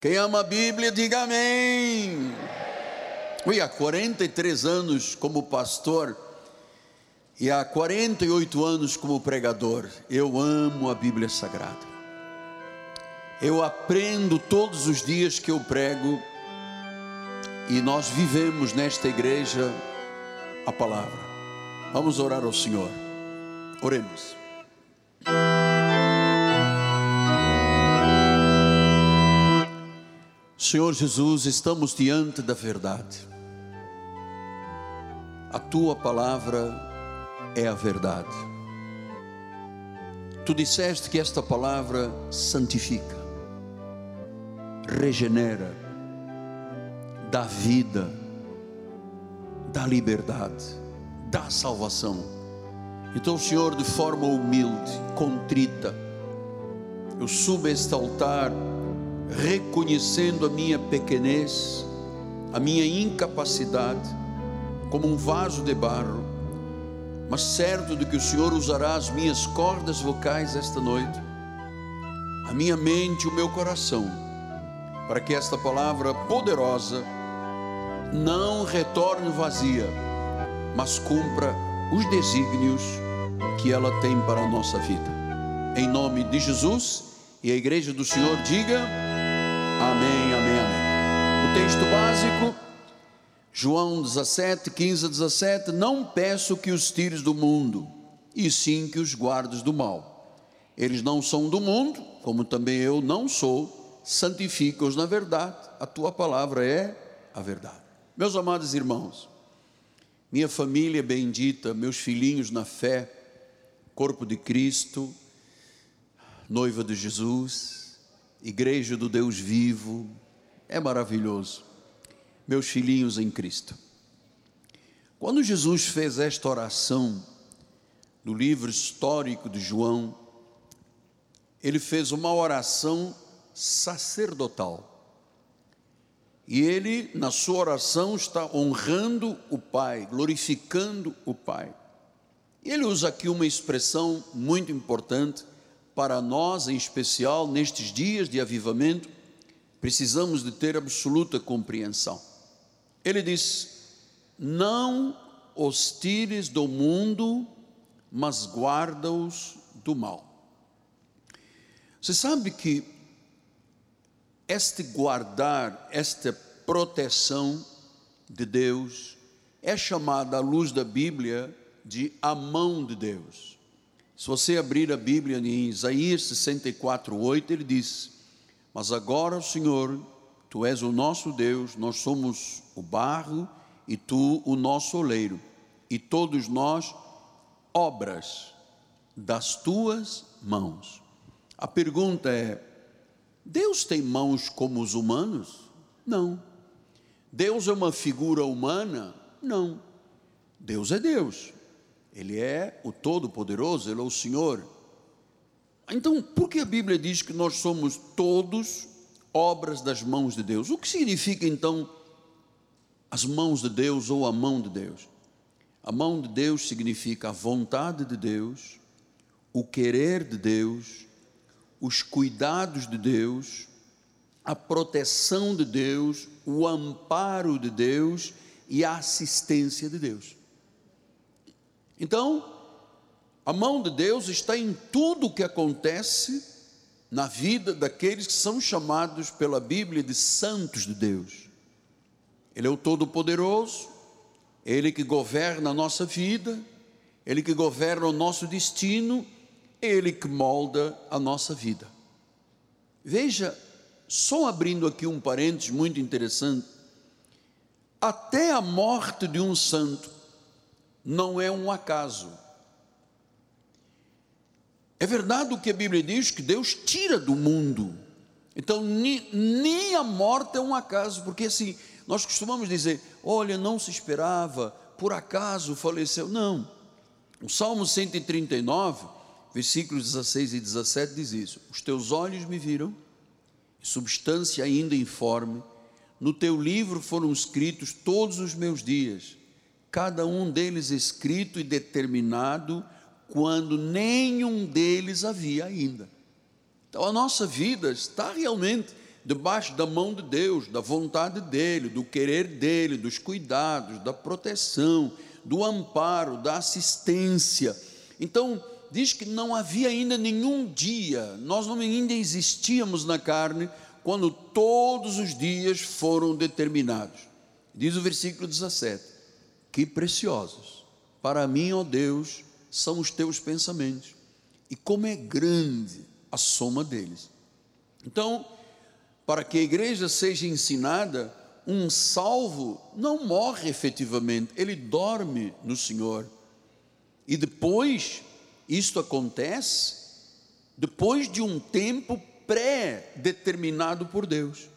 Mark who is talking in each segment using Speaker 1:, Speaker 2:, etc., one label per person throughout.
Speaker 1: Quem ama a Bíblia, diga amém. Ui, há 43 anos como pastor e há 48 anos como pregador, eu amo a Bíblia Sagrada. Eu aprendo todos os dias que eu prego e nós vivemos nesta igreja a palavra. Vamos orar ao Senhor. Oremos. Senhor Jesus, estamos diante da verdade. A tua palavra é a verdade. Tu disseste que esta palavra santifica, regenera, dá vida, dá liberdade, dá salvação. Então, Senhor, de forma humilde, contrita, eu subo este altar reconhecendo a minha pequenez, a minha incapacidade, como um vaso de barro, mas certo de que o Senhor usará as minhas cordas vocais esta noite, a minha mente, o meu coração, para que esta palavra poderosa não retorne vazia, mas cumpra os desígnios que ela tem para a nossa vida. Em nome de Jesus e a igreja do Senhor diga: Amém, amém, amém. O texto básico, João 17, 15 a 17: Não peço que os tires do mundo, e sim que os guardes do mal. Eles não são do mundo, como também eu não sou, santifica-os na verdade, a tua palavra é a verdade. Meus amados irmãos, minha família bendita, meus filhinhos na fé, corpo de Cristo, noiva de Jesus, Igreja do Deus vivo, é maravilhoso. Meus filhinhos em Cristo. Quando Jesus fez esta oração no livro histórico de João, ele fez uma oração sacerdotal. E ele, na sua oração, está honrando o Pai, glorificando o Pai. E ele usa aqui uma expressão muito importante para nós, em especial nestes dias de avivamento, precisamos de ter absoluta compreensão. Ele diz: Não os tires do mundo, mas guarda-os do mal. Você sabe que este guardar, esta proteção de Deus, é chamada à luz da Bíblia de a mão de Deus. Se você abrir a Bíblia em Isaías 64, 8, ele diz: Mas agora, Senhor, tu és o nosso Deus, nós somos o barro e tu o nosso oleiro, e todos nós obras das tuas mãos. A pergunta é: Deus tem mãos como os humanos? Não. Deus é uma figura humana? Não. Deus é Deus. Ele é o Todo-Poderoso, Ele é o Senhor. Então, por que a Bíblia diz que nós somos todos obras das mãos de Deus? O que significa então as mãos de Deus ou a mão de Deus? A mão de Deus significa a vontade de Deus, o querer de Deus, os cuidados de Deus, a proteção de Deus, o amparo de Deus e a assistência de Deus. Então, a mão de Deus está em tudo o que acontece na vida daqueles que são chamados pela Bíblia de santos de Deus. Ele é o Todo-Poderoso, Ele que governa a nossa vida, Ele que governa o nosso destino, Ele que molda a nossa vida. Veja, só abrindo aqui um parênteses muito interessante, até a morte de um santo não é um acaso. É verdade o que a Bíblia diz que Deus tira do mundo. Então, nem, a morte é um acaso, porque assim, nós costumamos dizer: olha, não se esperava, por acaso faleceu. Não. O Salmo 139, versículos 16 e 17 diz isso: Os teus olhos me viram, substância ainda informe, no teu livro foram escritos todos os meus dias cada um deles escrito e determinado quando nenhum deles havia ainda. Então a nossa vida está realmente debaixo da mão de Deus, da vontade dEle, do querer dEle, dos cuidados, da proteção, do amparo, da assistência. Então, diz que não havia ainda nenhum dia, nós não ainda existíamos na carne, quando todos os dias foram determinados. Diz o versículo 17: Que preciosos para mim, ó Deus, são os teus pensamentos, e como é grande a soma deles. Então, para que a igreja seja ensinada, um salvo não morre efetivamente, ele dorme no Senhor. E depois, isto acontece depois de um tempo pré-determinado por Deus.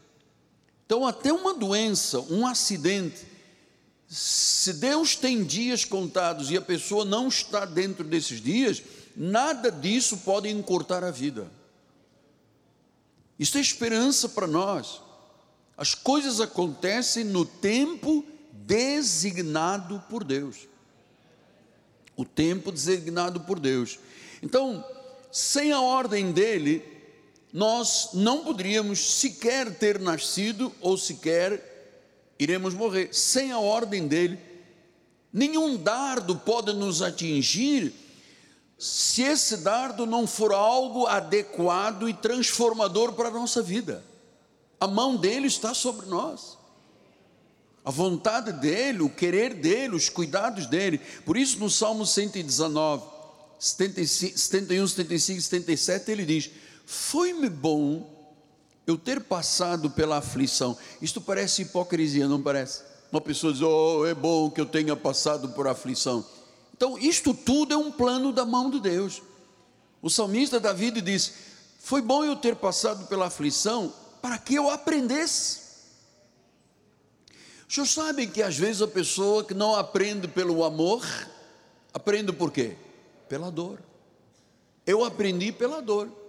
Speaker 1: Então, até uma doença, um acidente, se Deus tem dias contados e a pessoa não está dentro desses dias, nada disso pode encurtar a vida. Isso é esperança para nós. As coisas acontecem no tempo designado por Deus. O tempo designado por Deus. Então, sem a ordem dele, nós não poderíamos sequer ter nascido ou sequer iremos morrer. Sem a ordem dele, nenhum dardo pode nos atingir se esse dardo não for algo adequado e transformador para a nossa vida. A mão dele está sobre nós. A vontade dele, o querer dele, os cuidados dele. Por isso, no Salmo 119, 75, 71, 75 77, ele diz: Foi-me bom eu ter passado pela aflição. Isto parece hipocrisia, não parece? Uma pessoa diz: Oh, é bom que eu tenha passado por aflição. Então, isto tudo é um plano da mão de Deus. O salmista Davi diz: Foi bom eu ter passado pela aflição para que eu aprendesse. O senhor sabe que às vezes a pessoa que não aprende pelo amor, aprende por quê? Pela dor. Eu aprendi pela dor.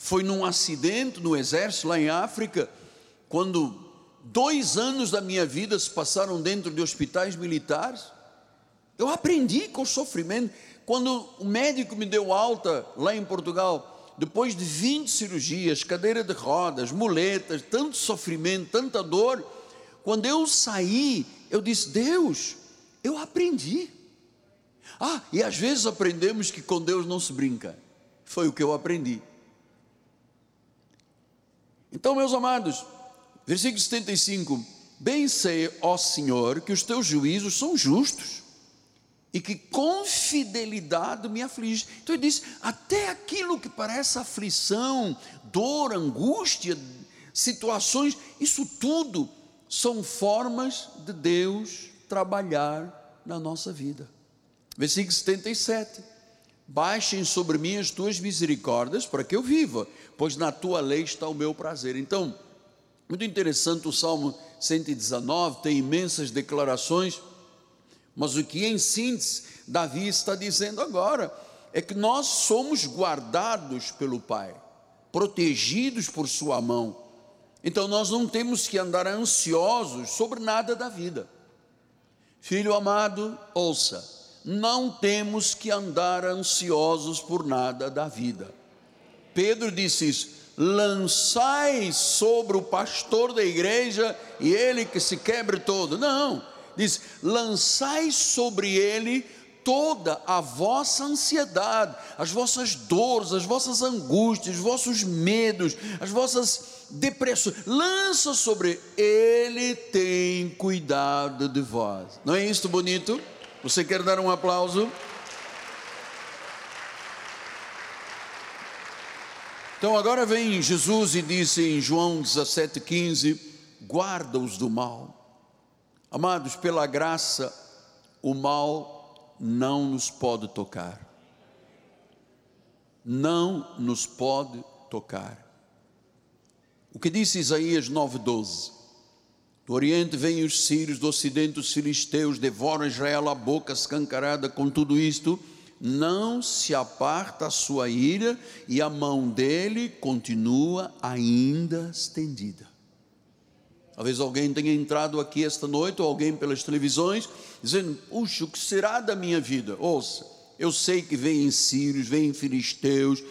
Speaker 1: Foi num acidente no exército lá em África, quando dois anos da minha vida se passaram dentro de hospitais militares. Eu aprendi com o sofrimento. Quando o médico me deu alta lá em Portugal, depois de 20 cirurgias, cadeira de rodas, muletas, tanto sofrimento, tanta dor, quando eu saí, eu disse: Deus, eu aprendi. Ah, e às vezes aprendemos que com Deus não se brinca. Foi o que eu aprendi. Então, meus amados, versículo 75: Bem sei, ó Senhor, que os teus juízos são justos e que com fidelidade me aflige. Então ele diz: até aquilo que parece aflição, dor, angústia, situações, isso tudo são formas de Deus trabalhar na nossa vida. Versículo 77. Baixem sobre mim as tuas misericórdias para que eu viva, pois na tua lei está o meu prazer. Então, muito interessante o Salmo 119, tem imensas declarações mas o que em síntese Davi está dizendo agora é que nós somos guardados pelo Pai, protegidos por Sua mão. Então nós não temos que andar ansiosos sobre nada da vida. Filho amado, ouça, não temos que andar ansiosos por nada da vida. Pedro disse isso: lançai sobre o pastor da igreja e ele que se quebre todo. Não diz: lançai sobre ele toda a vossa ansiedade, as vossas dores, as vossas angústias, os vossos medos, as vossas depressões, lança sobre ele, tem cuidado de vós. Não é isso bonito? Você quer dar um aplauso? Então agora vem Jesus e disse em João 17,15: guarda-os do mal. Amados, pela graça, o mal não nos pode tocar. Não nos pode tocar. O que disse Isaías 9,12? Do Oriente vêm os sírios, do Ocidente os filisteus, devoram Israel a boca escancarada, com tudo isto, não se aparta a sua ira e a mão dele continua ainda estendida. Talvez alguém tenha entrado aqui esta noite, ou alguém pelas televisões, dizendo: Puxa, o que será da minha vida? Ouça, eu sei que vêm sírios, vêm filisteus,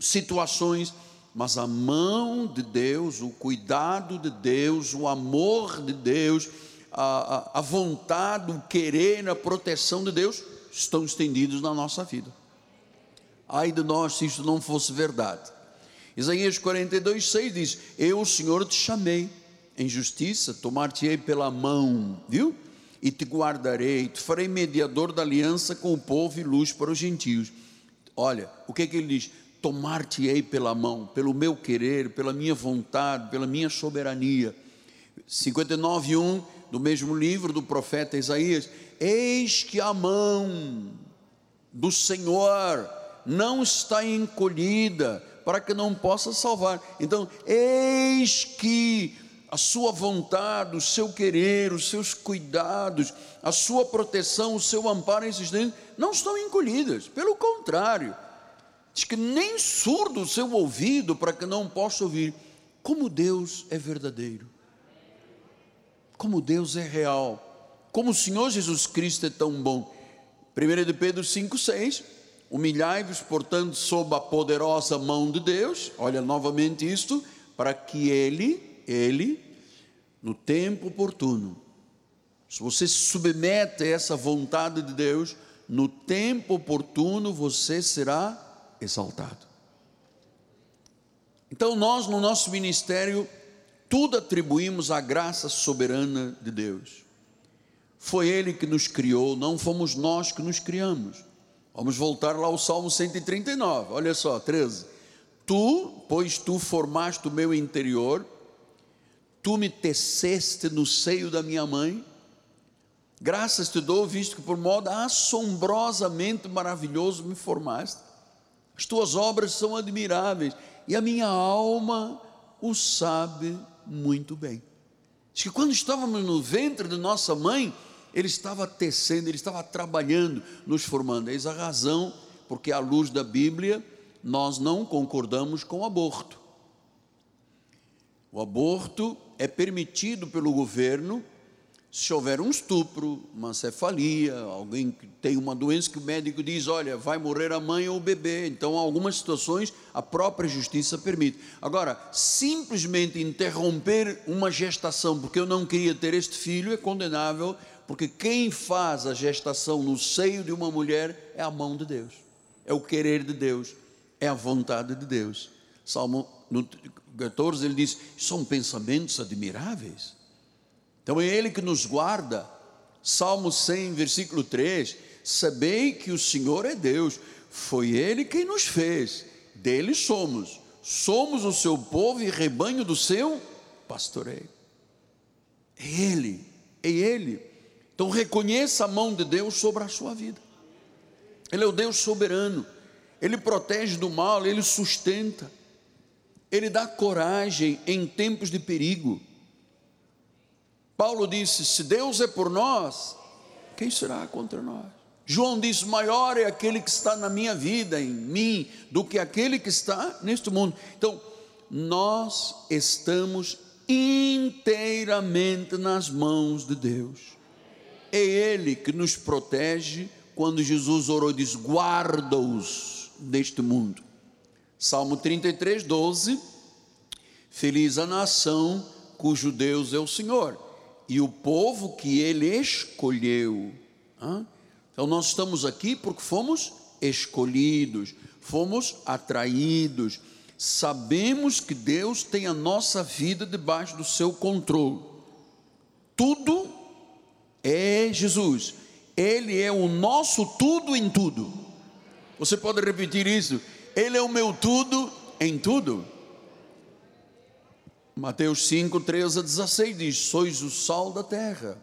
Speaker 1: situações, mas a mão de Deus, o cuidado de Deus, o amor de Deus, a, a, vontade, o querer, a proteção de Deus estão estendidos na nossa vida. Ai de nós se isso não fosse verdade. Isaías 42, 6 diz: Eu, o Senhor, te chamei em justiça, tomar-te-ei pela mão, viu? E te guardarei, te farei mediador da aliança com o povo e luz para os gentios. Olha, o que é que ele diz? Tomar-te-ei pela mão, pelo meu querer, pela minha vontade, pela minha soberania. 59, 1 do mesmo livro do profeta Isaías: Eis que a mão do Senhor não está encolhida para que não possa salvar. Então, eis que a sua vontade, o seu querer, os seus cuidados, a sua proteção, o seu amparo existente não estão encolhidas, pelo contrário, diz que nem surdo o seu ouvido para que não possa ouvir. Como Deus é verdadeiro, como Deus é real, como o Senhor Jesus Cristo é tão bom. 1 de Pedro 5,6 Humilhai-vos, portanto, sob a poderosa mão de Deus, olha novamente isto, para que Ele, Ele, no tempo oportuno, se você se submete a essa vontade de Deus, no tempo oportuno você será exaltado. Então, nós no nosso ministério, tudo atribuímos à graça soberana de Deus. Foi Ele que nos criou, não fomos nós que nos criamos. Vamos voltar lá ao Salmo 139, olha só, 13. Tu, pois tu formaste o meu interior, tu me teceste no seio da minha mãe, graças te dou, visto que por modo assombrosamente maravilhoso me formaste. As tuas obras são admiráveis e a minha alma o sabe muito bem. Diz que quando estávamos no ventre de nossa mãe, ele estava tecendo, ele estava trabalhando, nos formando. Eis a razão porque, à luz da Bíblia, nós não concordamos com o aborto. O aborto é permitido pelo governo se houver um estupro, uma cefalia, alguém que tem uma doença que o médico diz, olha, vai morrer a mãe ou o bebê. Então, algumas situações a própria justiça permite. Agora, simplesmente interromper uma gestação porque eu não queria ter este filho é condenável porque quem faz a gestação no seio de uma mulher é a mão de Deus, é o querer de Deus, é a vontade de Deus. Salmo 14 ele diz: são pensamentos admiráveis. Então é Ele que nos guarda. Salmo 100, versículo 3: Sabei que o Senhor é Deus, foi Ele quem nos fez, dele somos, somos o seu povo e rebanho do seu pastoreio. É Ele, é Ele. Então reconheça a mão de Deus sobre a sua vida. Ele é o Deus soberano. Ele protege do mal, ele sustenta. Ele dá coragem em tempos de perigo. Paulo disse: Se Deus é por nós, quem será contra nós? João disse: Maior é aquele que está na minha vida, em mim, do que aquele que está neste mundo. Então, nós estamos inteiramente nas mãos de Deus. É Ele que nos protege quando Jesus orou e diz: guarda-os deste mundo. Salmo 33, 12. Feliz a nação cujo Deus é o Senhor e o povo que Ele escolheu. Então nós estamos aqui porque fomos escolhidos, fomos atraídos, sabemos que Deus tem a nossa vida debaixo do seu controle. Tudo é Jesus. Ele é o nosso tudo em tudo. Você pode repetir isso? Ele é o meu tudo em tudo. Mateus 5, 13 a 16 diz: Sois o sal da terra,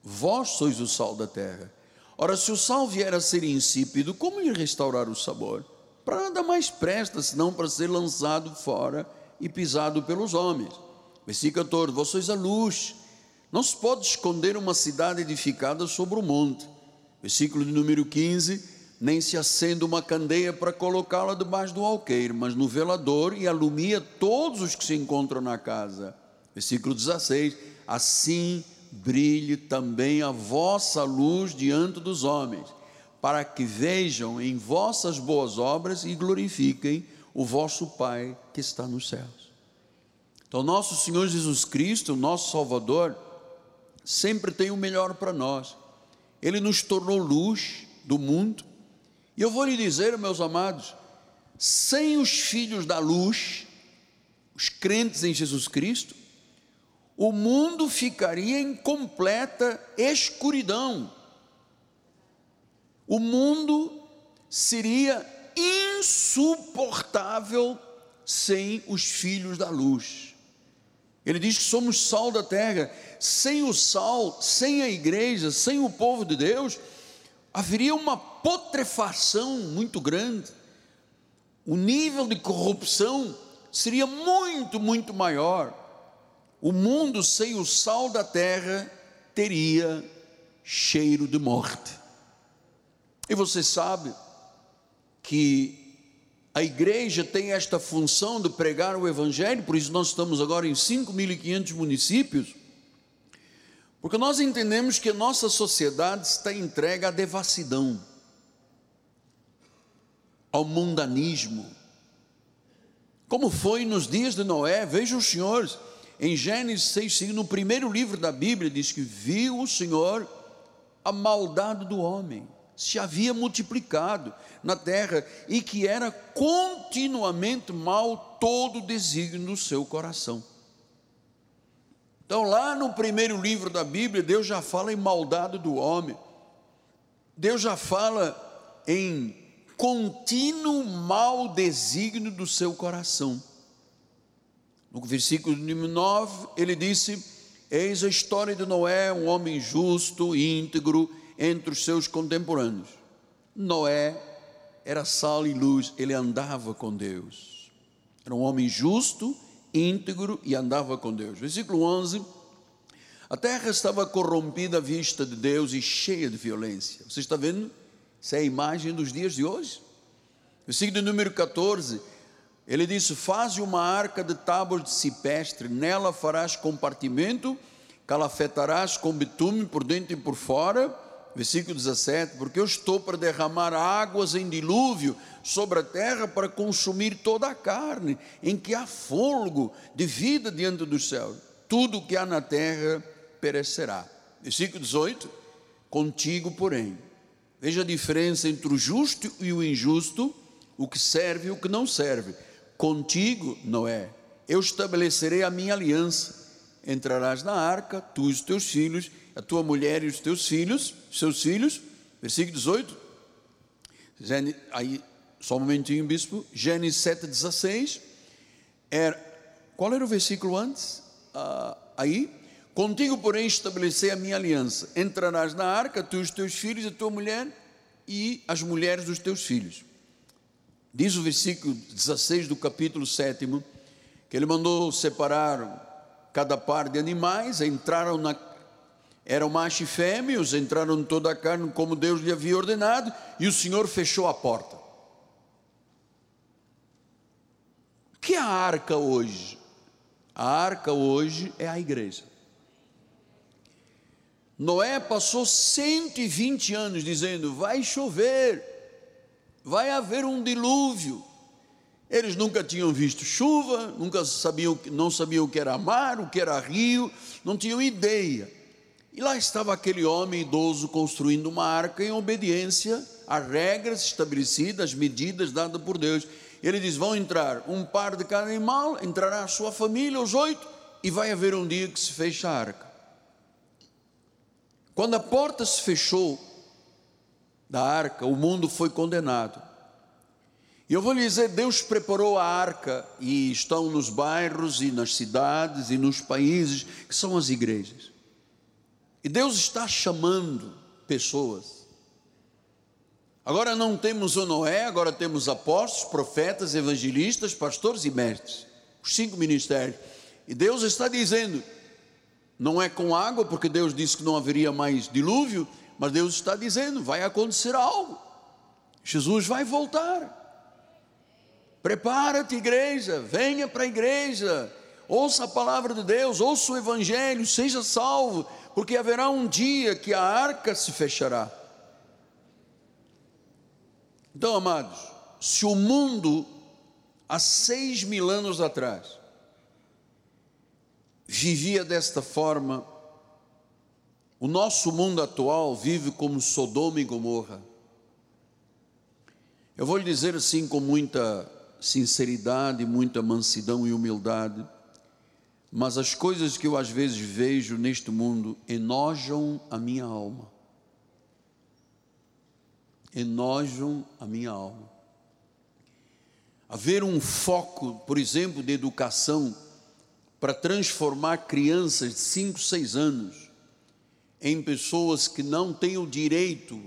Speaker 1: vós sois o sal da terra. Ora, se o sal vier a ser insípido, como lhe restaurar o sabor? Para nada mais presta, senão para ser lançado fora e pisado pelos homens. Versículo 14: Vós sois a luz não se pode esconder uma cidade edificada sobre o monte. Versículo de número 15: Nem se acende uma candeia para colocá-la debaixo do alqueire, mas no velador e alumia todos os que se encontram na casa. Versículo 16: Assim brilhe também a vossa luz diante dos homens, para que vejam em vossas boas obras e glorifiquem o vosso Pai que está nos céus. Então, nosso Senhor Jesus Cristo, nosso Salvador, sempre tem o melhor para nós. Ele nos tornou luz do mundo. E eu vou lhe dizer, meus amados, sem os filhos da luz, os crentes em Jesus Cristo, o mundo ficaria em completa escuridão. O mundo seria insuportável sem os filhos da luz. Ele diz que somos sal da terra. Sem o sal, sem a igreja, sem o povo de Deus, haveria uma putrefação muito grande. O nível de corrupção seria muito, muito maior. O mundo sem o sal da terra teria cheiro de morte. E você sabe que a igreja tem esta função de pregar o evangelho, por isso nós estamos agora em 5.500 municípios, porque nós entendemos que nossa sociedade está entregue à devassidão, ao mundanismo, como foi nos dias de Noé, vejam os senhores, em Gênesis 6, no primeiro livro da Bíblia, diz que viu o Senhor a maldade do homem, se havia multiplicado na terra e que era continuamente mal todo o desígnio do seu coração. Então, lá no primeiro livro da Bíblia, Deus já fala em maldade do homem, Deus já fala em contínuo mau desígnio do seu coração. No versículo número 9, ele disse: Eis a história de Noé, um homem justo, íntegro, entre os seus contemporâneos. Noé era sal e luz, ele andava com Deus. Era um homem justo, íntegro e andava com Deus. Versículo 11: A terra estava corrompida à vista de Deus e cheia de violência. Você está vendo? Essa é a imagem dos dias de hoje. Versículo número 14: Ele disse: Faze uma arca de tábuas de cipestre, nela farás compartimento, calafetarás com bitume por dentro e por fora versículo 17: Porque eu estou para derramar águas em dilúvio sobre a terra para consumir toda a carne, em que há fôlego de vida diante do céu. Tudo o que há na terra perecerá. Versículo 18: Contigo, porém, veja a diferença entre o justo e o injusto, o que serve e o que não serve. Contigo, Noé, eu estabelecerei a minha aliança. Entrarás na arca, tu e os teus filhos, a tua mulher e os teus filhos, seus filhos, versículo 18. Aí, só um momentinho, bispo. Gênesis 7, 16. Era, qual era o versículo antes? Ah, aí. Contigo, porém, estabelecer a minha aliança. Entrarás na arca, tu e os teus filhos, a tua mulher e as mulheres dos teus filhos. Diz o versículo 16 do capítulo 7 que ele mandou separar cada par de animais, entraram na eram macho e fêmeas, entraram toda a carne como Deus lhe havia ordenado, e o Senhor fechou a porta. O que é a arca hoje? A arca hoje é a igreja. Noé passou 120 anos dizendo: vai chover, vai haver um dilúvio. Eles nunca tinham visto chuva, nunca sabiam, não sabiam o que era mar, o que era rio, não tinham ideia. E lá estava aquele homem idoso construindo uma arca em obediência às regras estabelecidas, às medidas dadas por Deus. Ele diz: vão entrar um par de cada animal, entrará a sua família, os oito, e vai haver um dia que se fecha a arca. Quando a porta se fechou da arca, o mundo foi condenado. E eu vou lhe dizer: Deus preparou a arca, e estão nos bairros, e nas cidades, e nos países, que são as igrejas. E Deus está chamando pessoas. Agora não temos o Noé, agora temos apóstolos, profetas, evangelistas, pastores e mestres. Os cinco ministérios. E Deus está dizendo: não é com água, porque Deus disse que não haveria mais dilúvio, mas Deus está dizendo: vai acontecer algo. Jesus vai voltar. Prepara-te, igreja, venha para a igreja, ouça a palavra de Deus, ouça o Evangelho, seja salvo, porque haverá um dia que a arca se fechará. Então, amados, se o mundo há seis mil anos atrás, vivia desta forma, o nosso mundo atual vive como Sodoma e Gomorra. Eu vou lhe dizer assim com muita sinceridade, muita mansidão e humildade, mas as coisas que eu às vezes vejo neste mundo enojam a minha alma. Enojam a minha alma. Haver um foco, por exemplo, de educação para transformar crianças de 5, 6 anos em pessoas que não têm o direito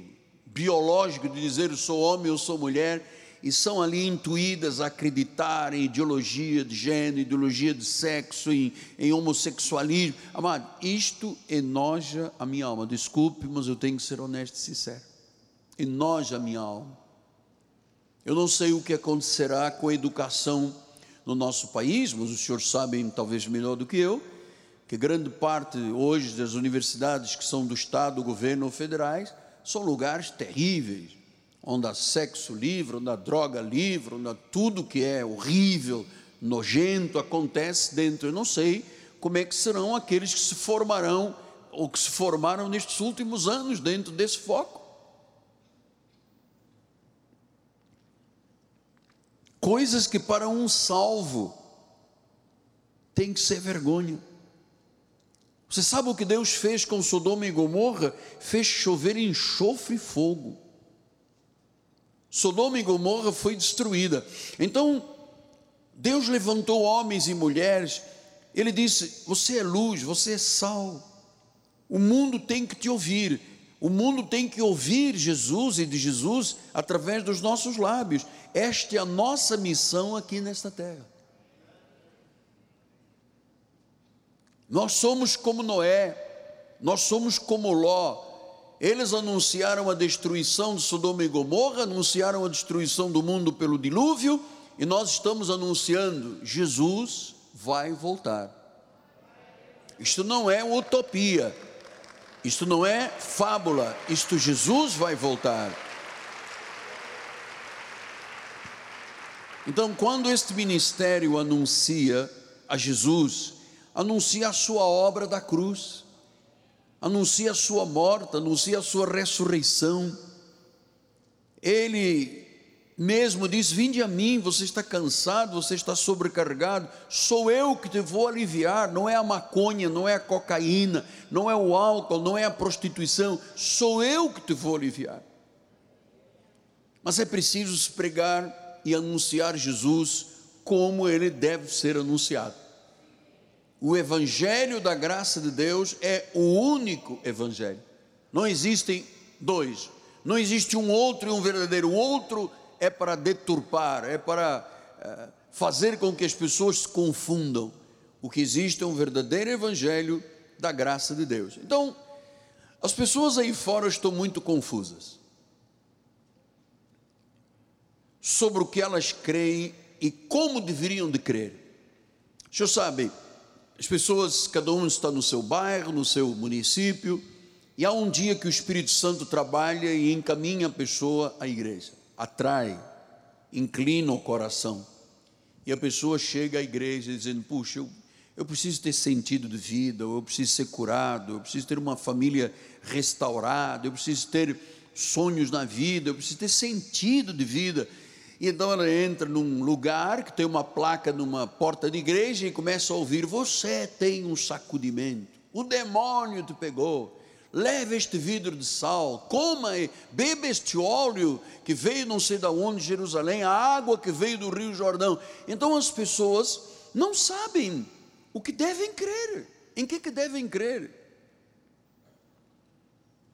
Speaker 1: biológico de dizer eu sou homem, eu sou mulher, e são ali intuídas a acreditar em ideologia de gênero, ideologia de sexo, em, em homossexualismo. Amado, isto enoja a minha alma. Desculpe, mas eu tenho que ser honesto e sincero. Enoja a minha alma. Eu não sei o que acontecerá com a educação no nosso país, mas os senhores sabem talvez melhor do que eu, que grande parte hoje das universidades que são do Estado, do governo ou federais, são lugares terríveis, onde há sexo livre, onde há droga livre, onde há tudo que é horrível, nojento acontece dentro. Eu não sei como é que serão aqueles que se formarão ou que se formaram nestes últimos anos dentro desse foco. Coisas que para um salvo tem que ser vergonha. Você sabe o que Deus fez com Sodoma e Gomorra? Fez chover enxofre e fogo. Sodoma e Gomorra foi destruída. Então, Deus levantou homens e mulheres. Ele disse: Você é luz, você é sal. O mundo tem que te ouvir. O mundo tem que ouvir Jesus e de Jesus através dos nossos lábios. Esta é a nossa missão aqui nesta terra. Nós somos como Noé, nós somos como Ló. Eles anunciaram a destruição de Sodoma e Gomorra, anunciaram a destruição do mundo pelo dilúvio, e nós estamos anunciando: Jesus vai voltar. Isto não é utopia, isto não é fábula, isto Jesus vai voltar. Então, quando este ministério anuncia a Jesus, anuncia a sua obra da cruz, anuncia a sua morte, anuncia a sua ressurreição. Ele mesmo diz: Vinde a mim, você está cansado, você está sobrecarregado, sou eu que te vou aliviar. Não é a maconha, não é a cocaína, não é o álcool, não é a prostituição, sou eu que te vou aliviar. Mas é preciso pregar e anunciar Jesus como ele deve ser anunciado o Evangelho da graça de Deus é o único Evangelho. Não existem dois. Não existe um outro e um verdadeiro. O outro é para deturpar, é para é, fazer com que as pessoas se confundam. O que existe é um verdadeiro Evangelho da graça de Deus. Então, as pessoas aí fora estão muito confusas sobre o que elas creem e como deveriam de crer. O senhor sabe, as pessoas, cada um está no seu bairro, no seu município, e há um dia que o Espírito Santo trabalha e encaminha a pessoa à igreja, atrai, inclina o coração. E a pessoa chega à igreja dizendo: Puxa, eu, eu preciso ter sentido de vida, eu preciso ser curado, eu preciso ter uma família restaurada, eu preciso ter sonhos na vida, eu preciso ter sentido de vida. E então ela entra num lugar que tem uma placa numa porta de igreja e começa a ouvir: Você tem um sacudimento, o demônio te pegou. Leve este vidro de sal, coma e beba este óleo que veio não sei de onde, Jerusalém, a água que veio do Rio Jordão. Então as pessoas não sabem o que devem crer, em que, que devem crer.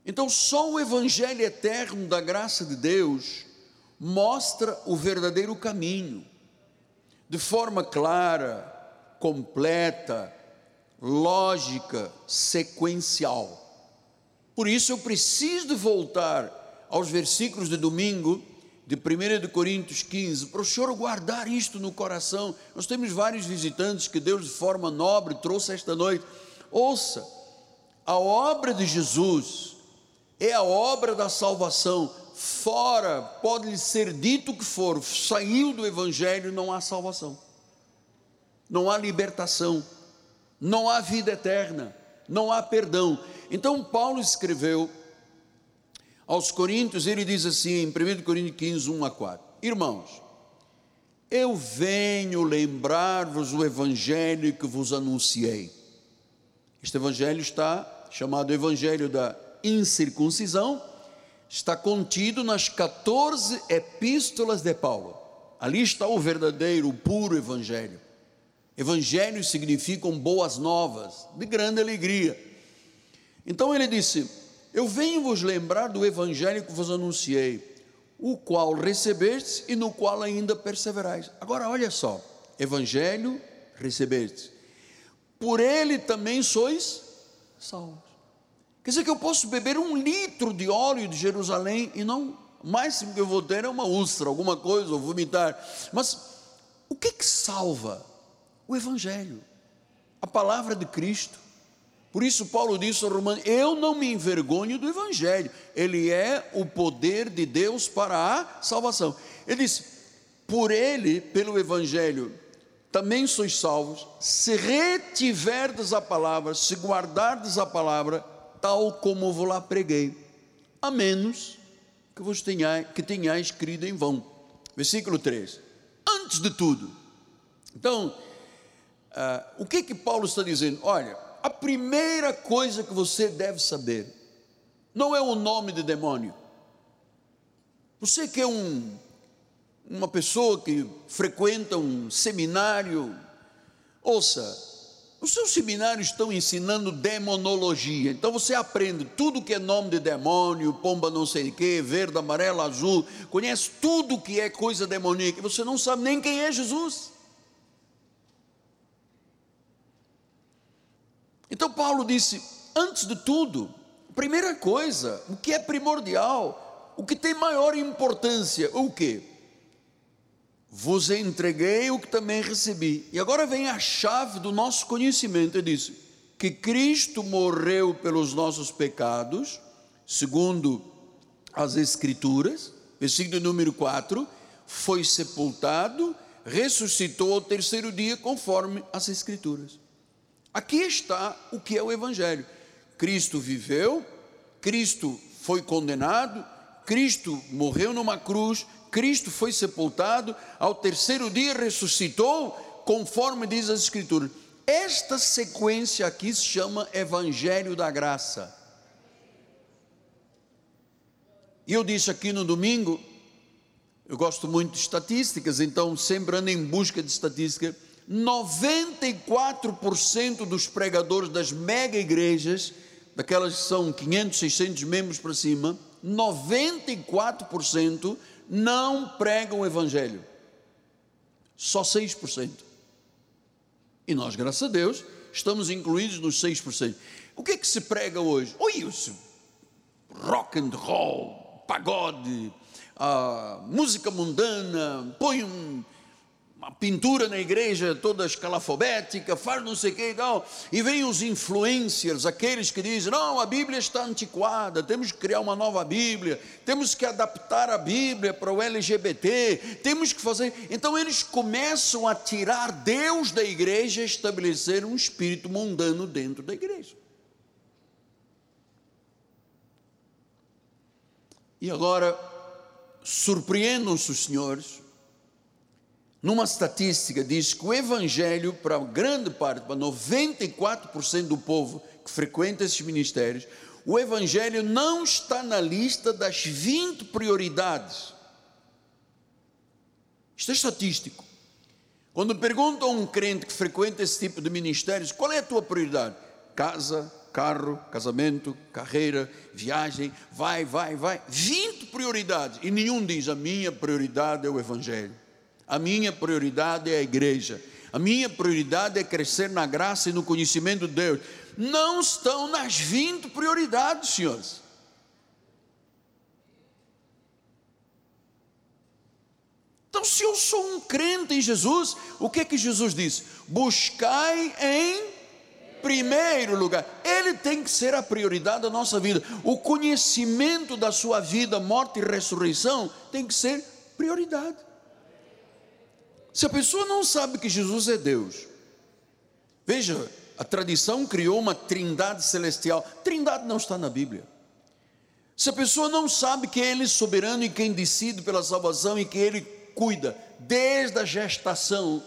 Speaker 1: Então só o Evangelho eterno da graça de Deus mostra o verdadeiro caminho, de forma clara, completa, lógica, sequencial. Por isso eu preciso de voltar aos versículos de domingo de 1 de Coríntios 15, para o senhor guardar isto no coração. Nós temos vários visitantes que Deus de forma nobre trouxe esta noite. Ouça, a obra de Jesus é a obra da salvação fora, pode-lhe ser dito o que for, saiu do Evangelho, não há salvação, não há libertação, não há vida eterna, não há perdão. Então, Paulo escreveu aos Coríntios, ele diz assim, em 1 Coríntios 15, 1 a 4: Irmãos, eu venho lembrar-vos o evangelho que vos anunciei. Este evangelho está chamado Evangelho da Incircuncisão, está contido nas 14 epístolas de Paulo. Ali está o verdadeiro, o puro evangelho. Evangelhos significam boas novas, de grande alegria. Então ele disse: Eu venho vos lembrar do evangelho que vos anunciei, o qual recebestes e no qual ainda perseverais. Agora olha só: evangelho recebestes, por ele também sois salvos. Quer dizer que eu posso beber um litro de óleo de Jerusalém e não, o máximo que eu vou ter é uma úlcera, alguma coisa, ou vomitar. Mas o que que salva? O Evangelho, a palavra de Cristo. Por isso, Paulo disse ao Romano: Eu não me envergonho do Evangelho, ele é o poder de Deus para a salvação. Ele disse: Por ele, pelo Evangelho, também sois salvos, se retiverdes a palavra, se guardardes a palavra, tal como vos lá preguei, a menos que vos tenhais, que tenhais crido em vão. Versículo 3. Antes de tudo, então, uh, o que que Paulo está dizendo? Olha, a primeira coisa que você deve saber não é o nome de demônio. Você que é um, uma pessoa que frequenta um seminário, ouça, os seus seminários estão ensinando demonologia, então você aprende tudo que é nome de demônio, pomba não sei o que, verde, amarelo, azul, conhece tudo que é coisa demoníaca, você não sabe nem quem é Jesus. Então Paulo disse: antes de tudo, primeira coisa, o que é primordial, o que tem maior importância, o que? Vos entreguei o que também recebi. E agora vem a chave do nosso conhecimento. Ele disse que Cristo morreu pelos nossos pecados, segundo as Escrituras, versículo número 4, foi sepultado, ressuscitou ao terceiro dia, conforme as Escrituras. Aqui está o que é o Evangelho. Cristo viveu, Cristo foi condenado, Cristo morreu numa cruz, Cristo foi sepultado, ao terceiro dia ressuscitou, conforme diz as Escrituras. Esta sequência aqui se chama Evangelho da Graça. E eu disse aqui no domingo, eu gosto muito de estatísticas, então sempre ando em busca de estatística. 94% dos pregadores das mega igrejas, daquelas que são 500, 600 membros para cima, 94% não pregam o Evangelho. Só 6%. E nós, graças a Deus, estamos incluídos nos 6%. O que é que se prega hoje? Oi, isso, rock and roll, pagode, ah, música mundana, põe um, uma pintura na igreja toda escalafobética, faz não sei o que e tal, e vem os influencers, aqueles que dizem, não, a Bíblia está antiquada, temos que criar uma nova Bíblia, temos que adaptar a Bíblia para o LGBT, temos que fazer, então eles começam a tirar Deus da igreja e estabelecer um espírito mundano dentro da igreja. E agora, surpreendam-se os senhores, numa estatística, diz que o Evangelho, para grande parte, para 94% do povo que frequenta esses ministérios, o Evangelho não está na lista das 20 prioridades. Isto é estatístico. Quando perguntam a um crente que frequenta esse tipo de ministérios, qual é a tua prioridade? Casa, carro, casamento, carreira, viagem, vai, vai, vai. 20 prioridades. E nenhum diz: a minha prioridade é o Evangelho. A minha prioridade é a igreja. A minha prioridade é crescer na graça e no conhecimento de Deus. Não estão nas 20 prioridades, senhores. Então, se eu sou um crente em Jesus, o que é que Jesus disse? Buscai em primeiro lugar. Ele tem que ser a prioridade da nossa vida. O conhecimento da sua vida, morte e ressurreição tem que ser prioridade. Se a pessoa não sabe que Jesus é Deus, veja, a tradição criou uma trindade celestial. Trindade não está na Bíblia. Se a pessoa não sabe que Ele é soberano e quem decide pela salvação e que Ele cuida desde a gestação,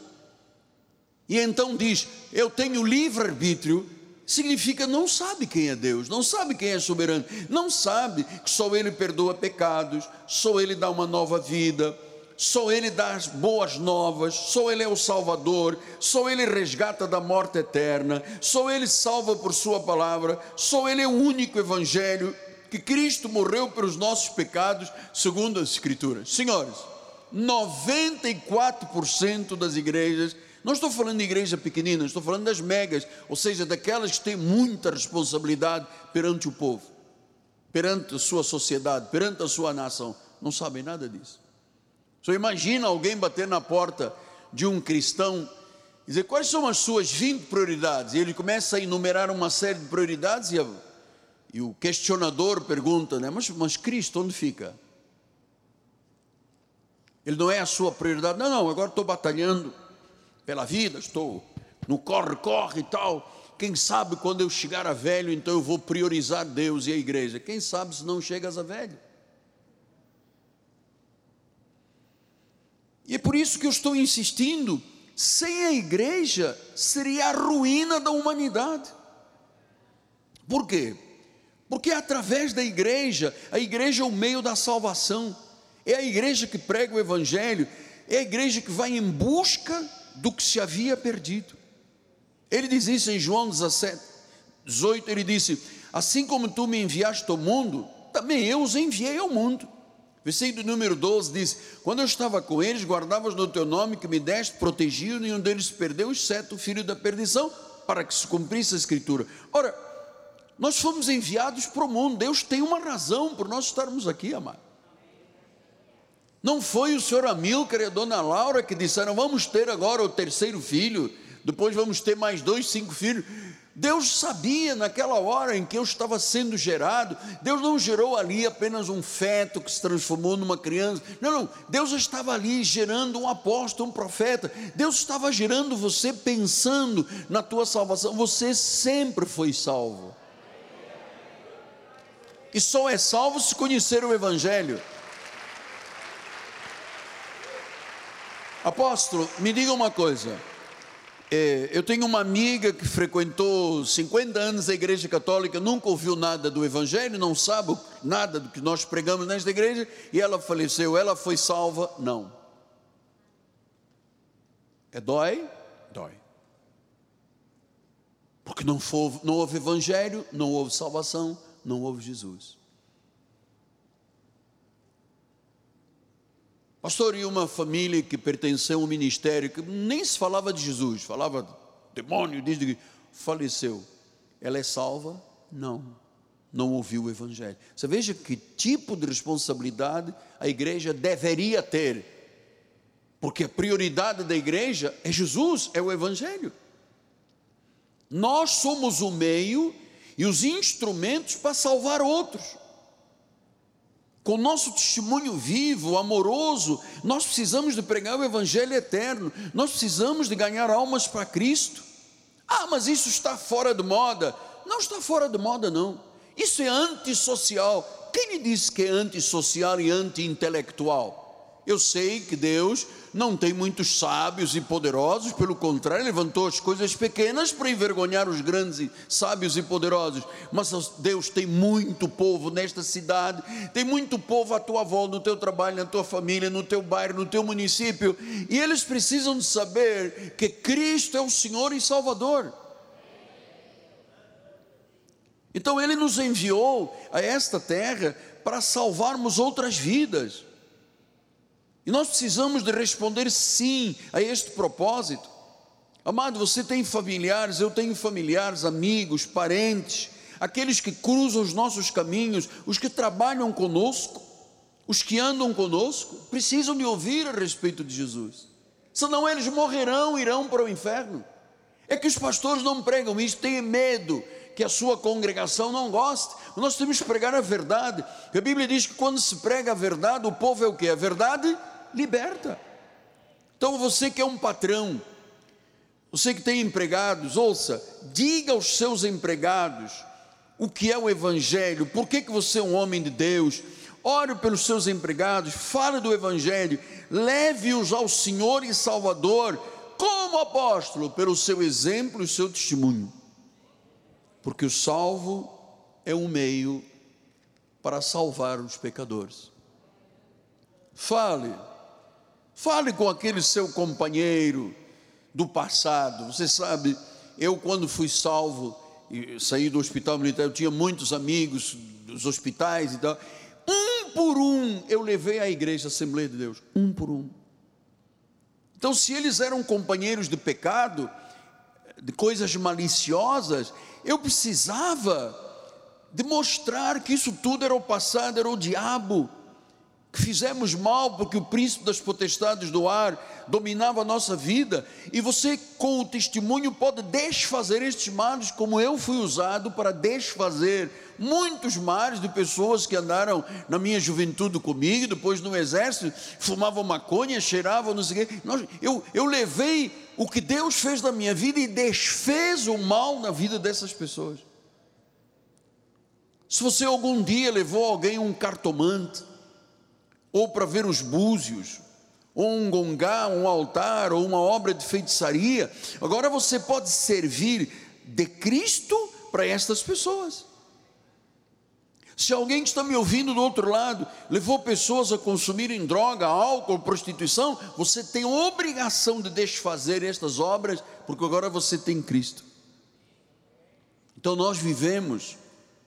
Speaker 1: e então diz: Eu tenho livre-arbítrio, significa não sabe quem é Deus, não sabe quem é soberano, não sabe que só Ele perdoa pecados, só Ele dá uma nova vida, só Ele dá as boas novas, só Ele é o Salvador, só Ele resgata da morte eterna, só Ele salva por Sua palavra, só Ele é o único Evangelho que Cristo morreu pelos nossos pecados, segundo as Escrituras. Senhores, 94% das igrejas, não estou falando de igreja pequenina, estou falando das megas, ou seja, daquelas que têm muita responsabilidade perante o povo, perante a sua sociedade, perante a sua nação, não sabem nada disso. Só imagina alguém bater na porta de um cristão e dizer quais são as suas 20 prioridades, e ele começa a enumerar uma série de prioridades e, a, e o questionador pergunta, né, mas, mas Cristo onde fica? Ele não é a sua prioridade. Não, não, agora estou batalhando pela vida, estou no corre-corre e tal. Quem sabe quando eu chegar a velho, então eu vou priorizar Deus e a igreja. Quem sabe se não chegas a velho? E é por isso que eu estou insistindo: sem a igreja seria a ruína da humanidade. Por quê? Porque é através da igreja, a igreja é o meio da salvação. É a igreja que prega o Evangelho, é a igreja que vai em busca do que se havia perdido. Ele diz isso em João 17, 18: ele disse: Assim como tu me enviaste ao mundo, também eu os enviei ao mundo. Versículo número 12 diz: Quando eu estava com eles, guardavas no teu nome que me deste, protegiam, nenhum deles perdeu, exceto o filho da perdição, para que se cumprisse a escritura. Ora, nós fomos enviados para o mundo, Deus tem uma razão por nós estarmos aqui, amado. Não foi o senhor Amilcar e a dona Laura que disseram: vamos ter agora o terceiro filho, depois vamos ter mais dois, cinco filhos. Deus sabia naquela hora em que eu estava sendo gerado, Deus não gerou ali apenas um feto que se transformou numa criança, não, não, Deus estava ali gerando um apóstolo, um profeta, Deus estava gerando você pensando na tua salvação, você sempre foi salvo, e só é salvo se conhecer o Evangelho. Apóstolo, me diga uma coisa. É, eu tenho uma amiga que frequentou 50 anos a igreja católica, nunca ouviu nada do Evangelho, não sabe nada do que nós pregamos nesta igreja, e ela faleceu. Ela foi salva? Não. É dói? Dói. Porque não, for, não houve Evangelho, não houve salvação, não houve Jesus. Pastor, e uma família que pertenceu a um ministério que nem se falava de Jesus, falava de demônio, desde que faleceu. Ela é salva? Não. Não ouviu o Evangelho. Você veja que tipo de responsabilidade a igreja deveria ter. Porque a prioridade da igreja é Jesus, é o Evangelho. Nós somos o meio e os instrumentos para salvar outros com nosso testemunho vivo, amoroso, nós precisamos de pregar o Evangelho eterno, nós precisamos de ganhar almas para Cristo. Ah, mas isso está fora de moda. Não está fora de moda, não. Isso é antissocial. Quem lhe disse que é antissocial e anti-intelectual? Eu sei que Deus não tem muitos sábios e poderosos, pelo contrário, levantou as coisas pequenas para envergonhar os grandes sábios e poderosos. Mas Deus tem muito povo nesta cidade, tem muito povo à tua volta, no teu trabalho, na tua família, no teu bairro, no teu município, e eles precisam de saber que Cristo é o Senhor e Salvador. Então ele nos enviou a esta terra para salvarmos outras vidas. E nós precisamos de responder sim a este propósito. Amado, você tem familiares, eu tenho familiares, amigos, parentes, aqueles que cruzam os nossos caminhos, os que trabalham conosco, os que andam conosco, precisam de ouvir a respeito de Jesus. Senão eles morrerão, irão para o inferno. É que os pastores não pregam isso, têm medo que a sua congregação não goste. Nós temos que pregar a verdade. A Bíblia diz que quando se prega a verdade, o povo é o que? A verdade liberta. Então você que é um patrão, você que tem empregados, ouça, diga aos seus empregados o que é o Evangelho, por que, que você é um homem de Deus, ore pelos seus empregados, fale do Evangelho, leve-os ao Senhor e Salvador, como apóstolo, pelo seu exemplo e seu testemunho porque o salvo é um meio para salvar os pecadores. Fale, fale com aquele seu companheiro do passado. Você sabe, eu quando fui salvo e saí do hospital militar, eu tinha muitos amigos dos hospitais e tal. Um por um eu levei à igreja, à Assembleia de Deus, um por um. Então, se eles eram companheiros de pecado, de coisas maliciosas, eu precisava demonstrar que isso tudo era o passado, era o diabo, que fizemos mal porque o príncipe das potestades do ar dominava a nossa vida, e você, com o testemunho, pode desfazer estes males, como eu fui usado para desfazer muitos males de pessoas que andaram na minha juventude comigo, depois no exército, fumavam maconha, cheiravam, não sei o quê. Eu, eu levei o que Deus fez na minha vida e desfez o mal na vida dessas pessoas. Se você algum dia levou alguém um cartomante, ou para ver os búzios, ou um gongá, um altar, ou uma obra de feitiçaria, agora você pode servir de Cristo para estas pessoas. Se alguém que está me ouvindo do outro lado levou pessoas a consumirem droga, álcool, prostituição, você tem obrigação de desfazer estas obras, porque agora você tem Cristo. Então nós vivemos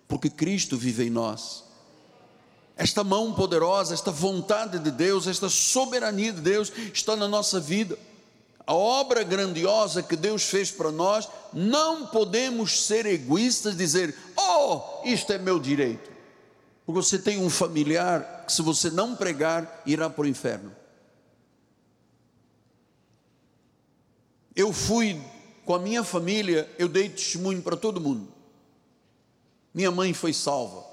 Speaker 1: porque Cristo vive em nós. Esta mão poderosa, esta vontade de Deus, esta soberania de Deus está na nossa vida. A obra grandiosa que Deus fez para nós, não podemos ser egoístas dizer: "Oh, isto é meu direito". Porque você tem um familiar que, se você não pregar, irá para o inferno. Eu fui com a minha família, eu dei testemunho para todo mundo. Minha mãe foi salva.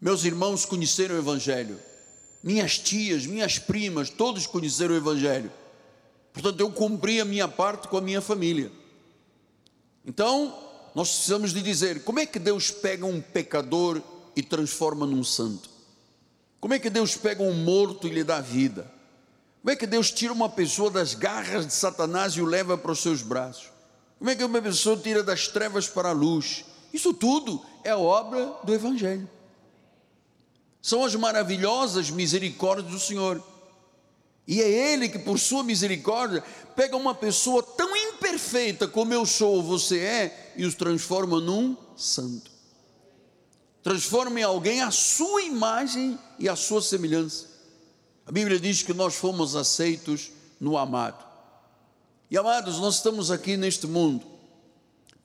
Speaker 1: Meus irmãos conheceram o Evangelho. Minhas tias, minhas primas, todos conheceram o Evangelho. Portanto, eu cumpri a minha parte com a minha família. Então, nós precisamos de dizer: como é que Deus pega um pecador e transforma num santo? Como é que Deus pega um morto e lhe dá vida? Como é que Deus tira uma pessoa das garras de Satanás e o leva para os seus braços? Como é que uma pessoa tira das trevas para a luz? Isso tudo é obra do Evangelho. São as maravilhosas misericórdias do Senhor. E é Ele que, por sua misericórdia, pega uma pessoa tão imperfeita como eu sou ou você é e os transforma num santo. Transforma em alguém a sua imagem e a sua semelhança. A Bíblia diz que nós fomos aceitos no amado. E amados, nós estamos aqui neste mundo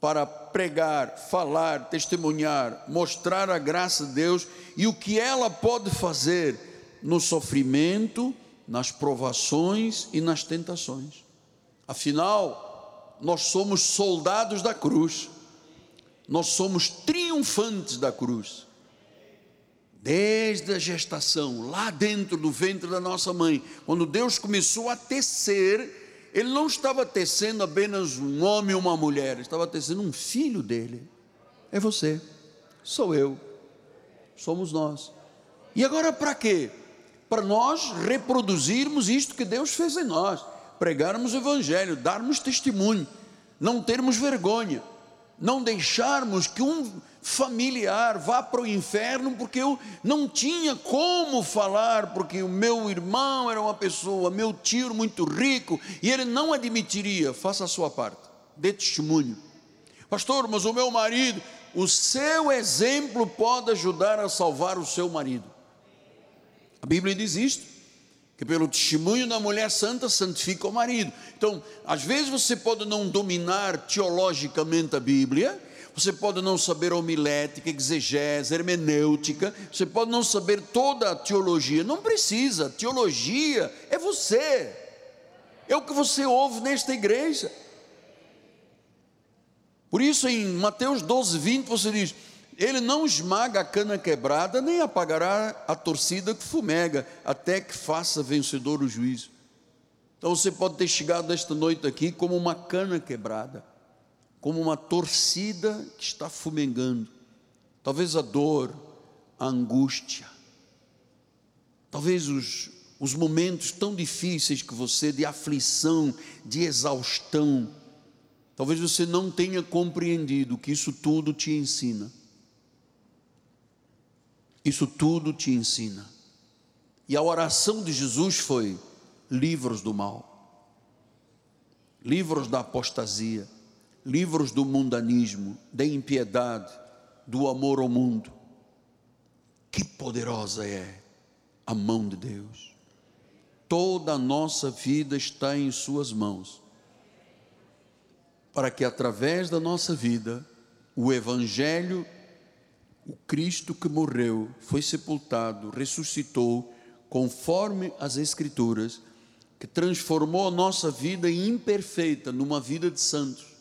Speaker 1: para pregar, falar, testemunhar, mostrar a graça de Deus e o que ela pode fazer no sofrimento, nas provações e nas tentações. Afinal, nós somos soldados da cruz, nós somos triunfantes da cruz. Desde a gestação, lá dentro do ventre da nossa mãe, quando Deus começou a tecer, Ele não estava tecendo apenas um homem e uma mulher, estava tecendo um filho dele. É você, sou eu, somos nós. E agora para quê? para nós reproduzirmos isto que Deus fez em nós, pregarmos o Evangelho, darmos testemunho, não termos vergonha, não deixarmos que um familiar vá para o inferno porque eu não tinha como falar, porque o meu irmão era uma pessoa, meu tio muito rico, e ele não admitiria, faça a sua parte, dê testemunho. Pastor, mas o meu marido, o seu exemplo pode ajudar a salvar o seu marido. A Bíblia diz isto, que pelo testemunho da mulher santa santifica o marido. Então, às vezes você pode não dominar teologicamente a Bíblia, você pode não saber homilética, exegese, hermenêutica, você pode não saber toda a teologia, não precisa, teologia é você. É o que você ouve nesta igreja. Por isso, em Mateus 12, 20, você diz: Ele não esmaga a cana quebrada, nem apagará a torcida que fumega, até que faça vencedor o juízo. Então você pode ter chegado esta noite aqui como uma cana quebrada, como uma torcida que está fumegando. Talvez a dor, a angústia, talvez os, os momentos tão difíceis que você, de aflição, de exaustão, talvez você não tenha compreendido que isso tudo te ensina. Isso tudo te ensina. E a oração de Jesus foi: livros do mal, livros da apostasia, livros do mundanismo, da impiedade, do amor ao mundo. Que poderosa é a mão de Deus. Toda a nossa vida está em Suas mãos, para que através da nossa vida, o Evangelho, o Cristo que morreu, foi sepultado, ressuscitou, conforme as Escrituras, que transformou a nossa vida imperfeita numa vida de santos,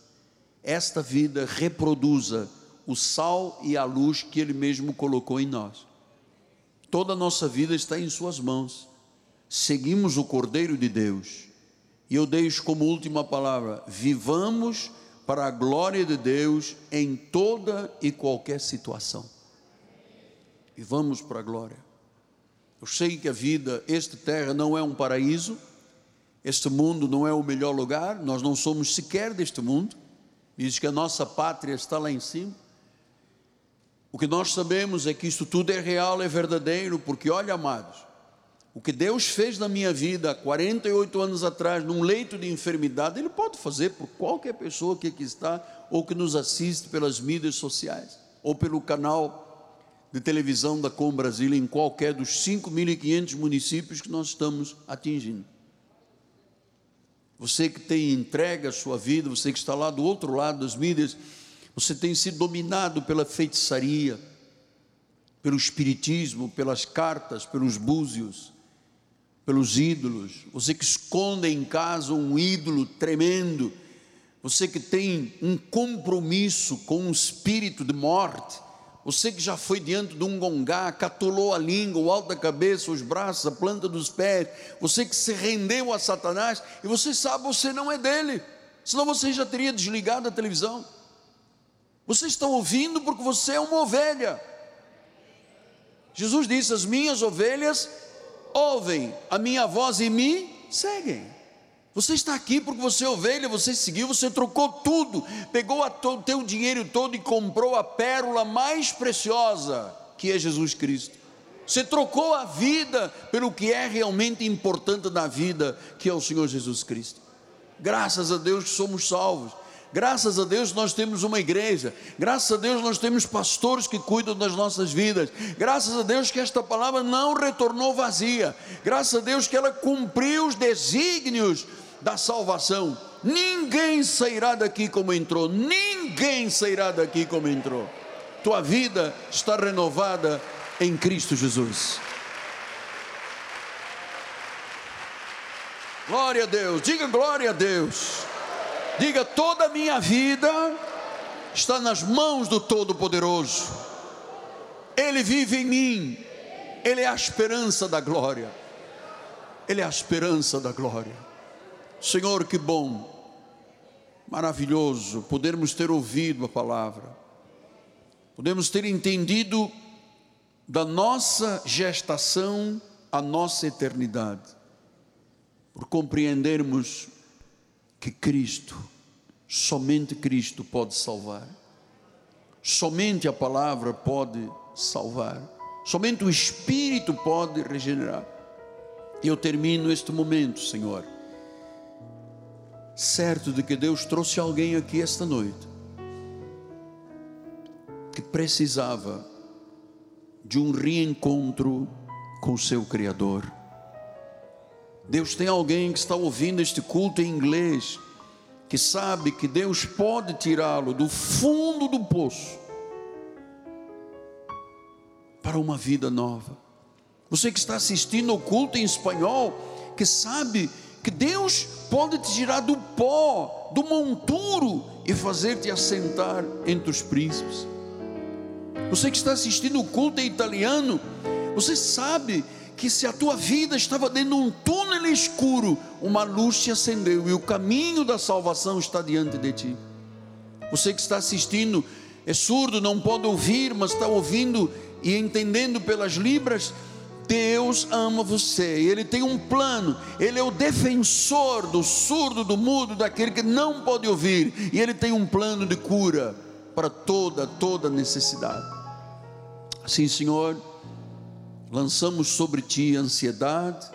Speaker 1: esta vida reproduza o sal e a luz que Ele mesmo colocou em nós. Toda a nossa vida está em Suas mãos. Seguimos o Cordeiro de Deus. E eu deixo como última palavra: vivamos para a glória de Deus em toda e qualquer situação. Vivamos para a glória. Eu sei que a vida, esta terra não é um paraíso, este mundo não é o melhor lugar, nós não somos sequer deste mundo, diz que a nossa pátria está lá em cima. O que nós sabemos é que isso tudo é real, é verdadeiro, porque olha, amados, o que Deus fez na minha vida há 48 anos atrás, num leito de enfermidade, Ele pode fazer por qualquer pessoa que aqui está ou que nos assiste pelas mídias sociais ou pelo canal de televisão da Com Brasil em qualquer dos 5.500 municípios que nós estamos atingindo. Você que tem entregue a sua vida, você que está lá do outro lado das mídias, você tem sido dominado pela feitiçaria, pelo espiritismo, pelas cartas, pelos búzios, pelos ídolos. Você que esconde em casa um ídolo tremendo, você que tem um compromisso com um espírito de morte, você que já foi diante de um gongá, catulou a língua, o alto da cabeça, os braços, a planta dos pés, você que se rendeu a Satanás, e você sabe, você não é dele, senão você já teria desligado a televisão. Você está ouvindo porque você é uma ovelha. Jesus disse: As minhas ovelhas ouvem a minha voz e me seguem. Você está aqui porque você é ovelha, você seguiu, você trocou tudo, pegou o teu dinheiro todo e comprou a pérola mais preciosa, que é Jesus Cristo. Você trocou a vida pelo que é realmente importante na vida, que é o Senhor Jesus Cristo. Graças a Deus que somos salvos. Graças a Deus nós temos uma igreja, graças a Deus nós temos pastores que cuidam das nossas vidas, graças a Deus que esta palavra não retornou vazia, graças a Deus que ela cumpriu os desígnios da salvação. Ninguém sairá daqui como entrou, ninguém sairá daqui como entrou. Tua vida está renovada em Cristo Jesus. Glória a Deus, diga glória a Deus. Diga toda a minha vida está nas mãos do Todo-Poderoso. Ele vive em mim. Ele é a esperança da glória. Ele é a esperança da glória. Senhor, que bom, maravilhoso podermos ter ouvido a palavra, podemos ter entendido da nossa gestação à nossa eternidade, por compreendermos que Cristo, somente Cristo pode salvar, somente a palavra pode salvar, somente o Espírito pode regenerar. E eu termino este momento, Senhor certo de que Deus trouxe alguém aqui esta noite que precisava de um reencontro com o seu Criador. Deus tem alguém que está ouvindo este culto em inglês, que sabe que Deus pode tirá-lo do fundo do poço para uma vida nova. Você que está assistindo o culto em espanhol, que sabe que Deus pode te tirar do pó, do monturo e fazer-te assentar entre os príncipes. Você que está assistindo o culto em italiano, você sabe que se a tua vida estava dentro de um túnel escuro, uma luz se acendeu e o caminho da salvação está diante de ti. Você que está assistindo é surdo, não pode ouvir, mas está ouvindo e entendendo pelas libras. Deus ama você, Ele tem um plano, Ele é o defensor do surdo, do mudo, daquele que não pode ouvir, e Ele tem um plano de cura para toda, toda necessidade. Sim, Senhor, lançamos sobre Ti ansiedade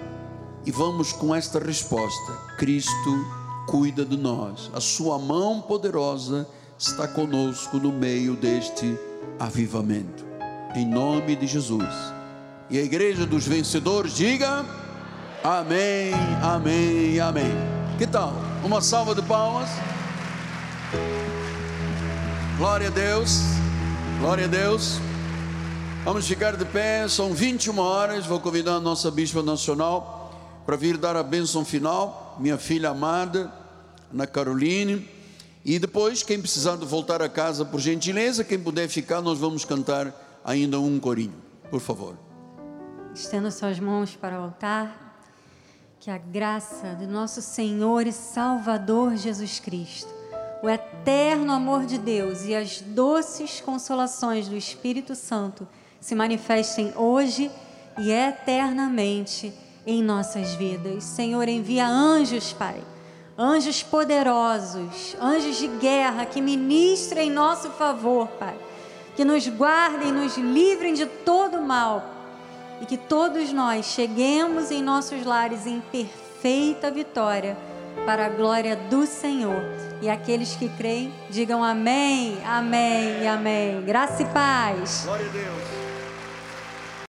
Speaker 1: e vamos com esta resposta: Cristo cuida de nós, a Sua mão poderosa está conosco no meio deste avivamento, em nome de Jesus. E a igreja dos vencedores diga: Amém, Amém, Amém. Que tal? Uma salva de palmas. Glória a Deus, glória a Deus. Vamos ficar de pé, são 21 horas. Vou convidar a nossa Bispa Nacional para vir dar a bênção final. Minha filha amada, Ana Caroline. E depois, quem precisar de voltar a casa, por gentileza, quem puder ficar, nós vamos cantar ainda um corinho. Por favor.
Speaker 2: Estenda suas mãos para o altar. Que a graça do nosso Senhor e Salvador Jesus Cristo, o eterno amor de Deus e as doces consolações do Espírito Santo se manifestem hoje e eternamente em nossas vidas. Senhor, envia anjos, Pai, anjos poderosos, anjos de guerra que ministrem em nosso favor, Pai, que nos guardem, nos livrem de todo mal e que todos nós cheguemos em nossos lares em perfeita vitória para a glória do Senhor. E aqueles que creem, digam amém, amém e amém. Graça e paz.
Speaker 1: Glória a Deus.